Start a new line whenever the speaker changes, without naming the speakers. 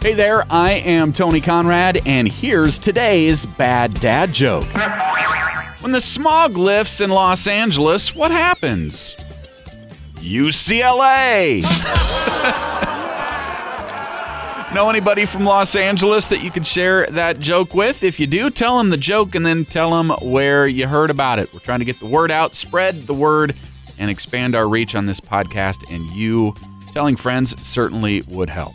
Hey there, I am Tony Conrad, and here's today's bad dad joke. When the smog lifts in Los Angeles, what happens? UCLA! know anybody from Los Angeles that you could share that joke with? If you do, tell them the joke and then tell them where you heard about it. We're trying to get the word out, spread the word, and expand our reach on this podcast, and you telling friends certainly would help.